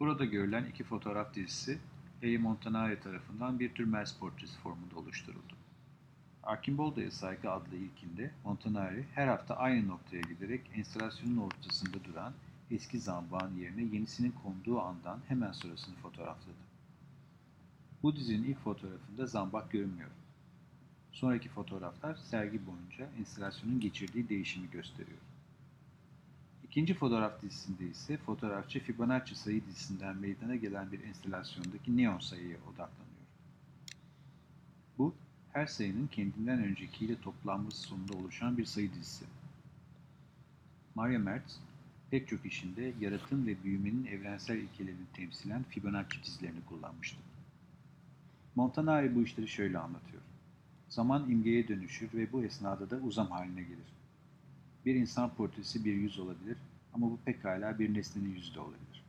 Burada görülen iki fotoğraf dizisi E. Montanari tarafından bir tür Mers portresi formunda oluşturuldu. Archimboldo'ya saygı adlı ilkinde Montanari her hafta aynı noktaya giderek enstalasyonun ortasında duran eski zambağın yerine yenisinin konduğu andan hemen sonrasını fotoğrafladı. Bu dizinin ilk fotoğrafında zambak görünmüyor. Sonraki fotoğraflar sergi boyunca enstalasyonun geçirdiği değişimi gösteriyor. İkinci fotoğraf dizisinde ise fotoğrafçı Fibonacci sayı dizisinden meydana gelen bir enstalasyondaki neon sayıya odaklanıyor. Bu, her sayının kendinden öncekiyle toplanması sonunda oluşan bir sayı dizisi. Maria Mertz, pek çok işinde yaratım ve büyümenin evrensel ilkelerini temsilen Fibonacci dizilerini kullanmıştır. Montanari bu işleri şöyle anlatıyor. Zaman imgeye dönüşür ve bu esnada da uzam haline gelir. Bir insan portresi bir yüz olabilir ama bu pekala bir nesnenin yüzü de olabilir.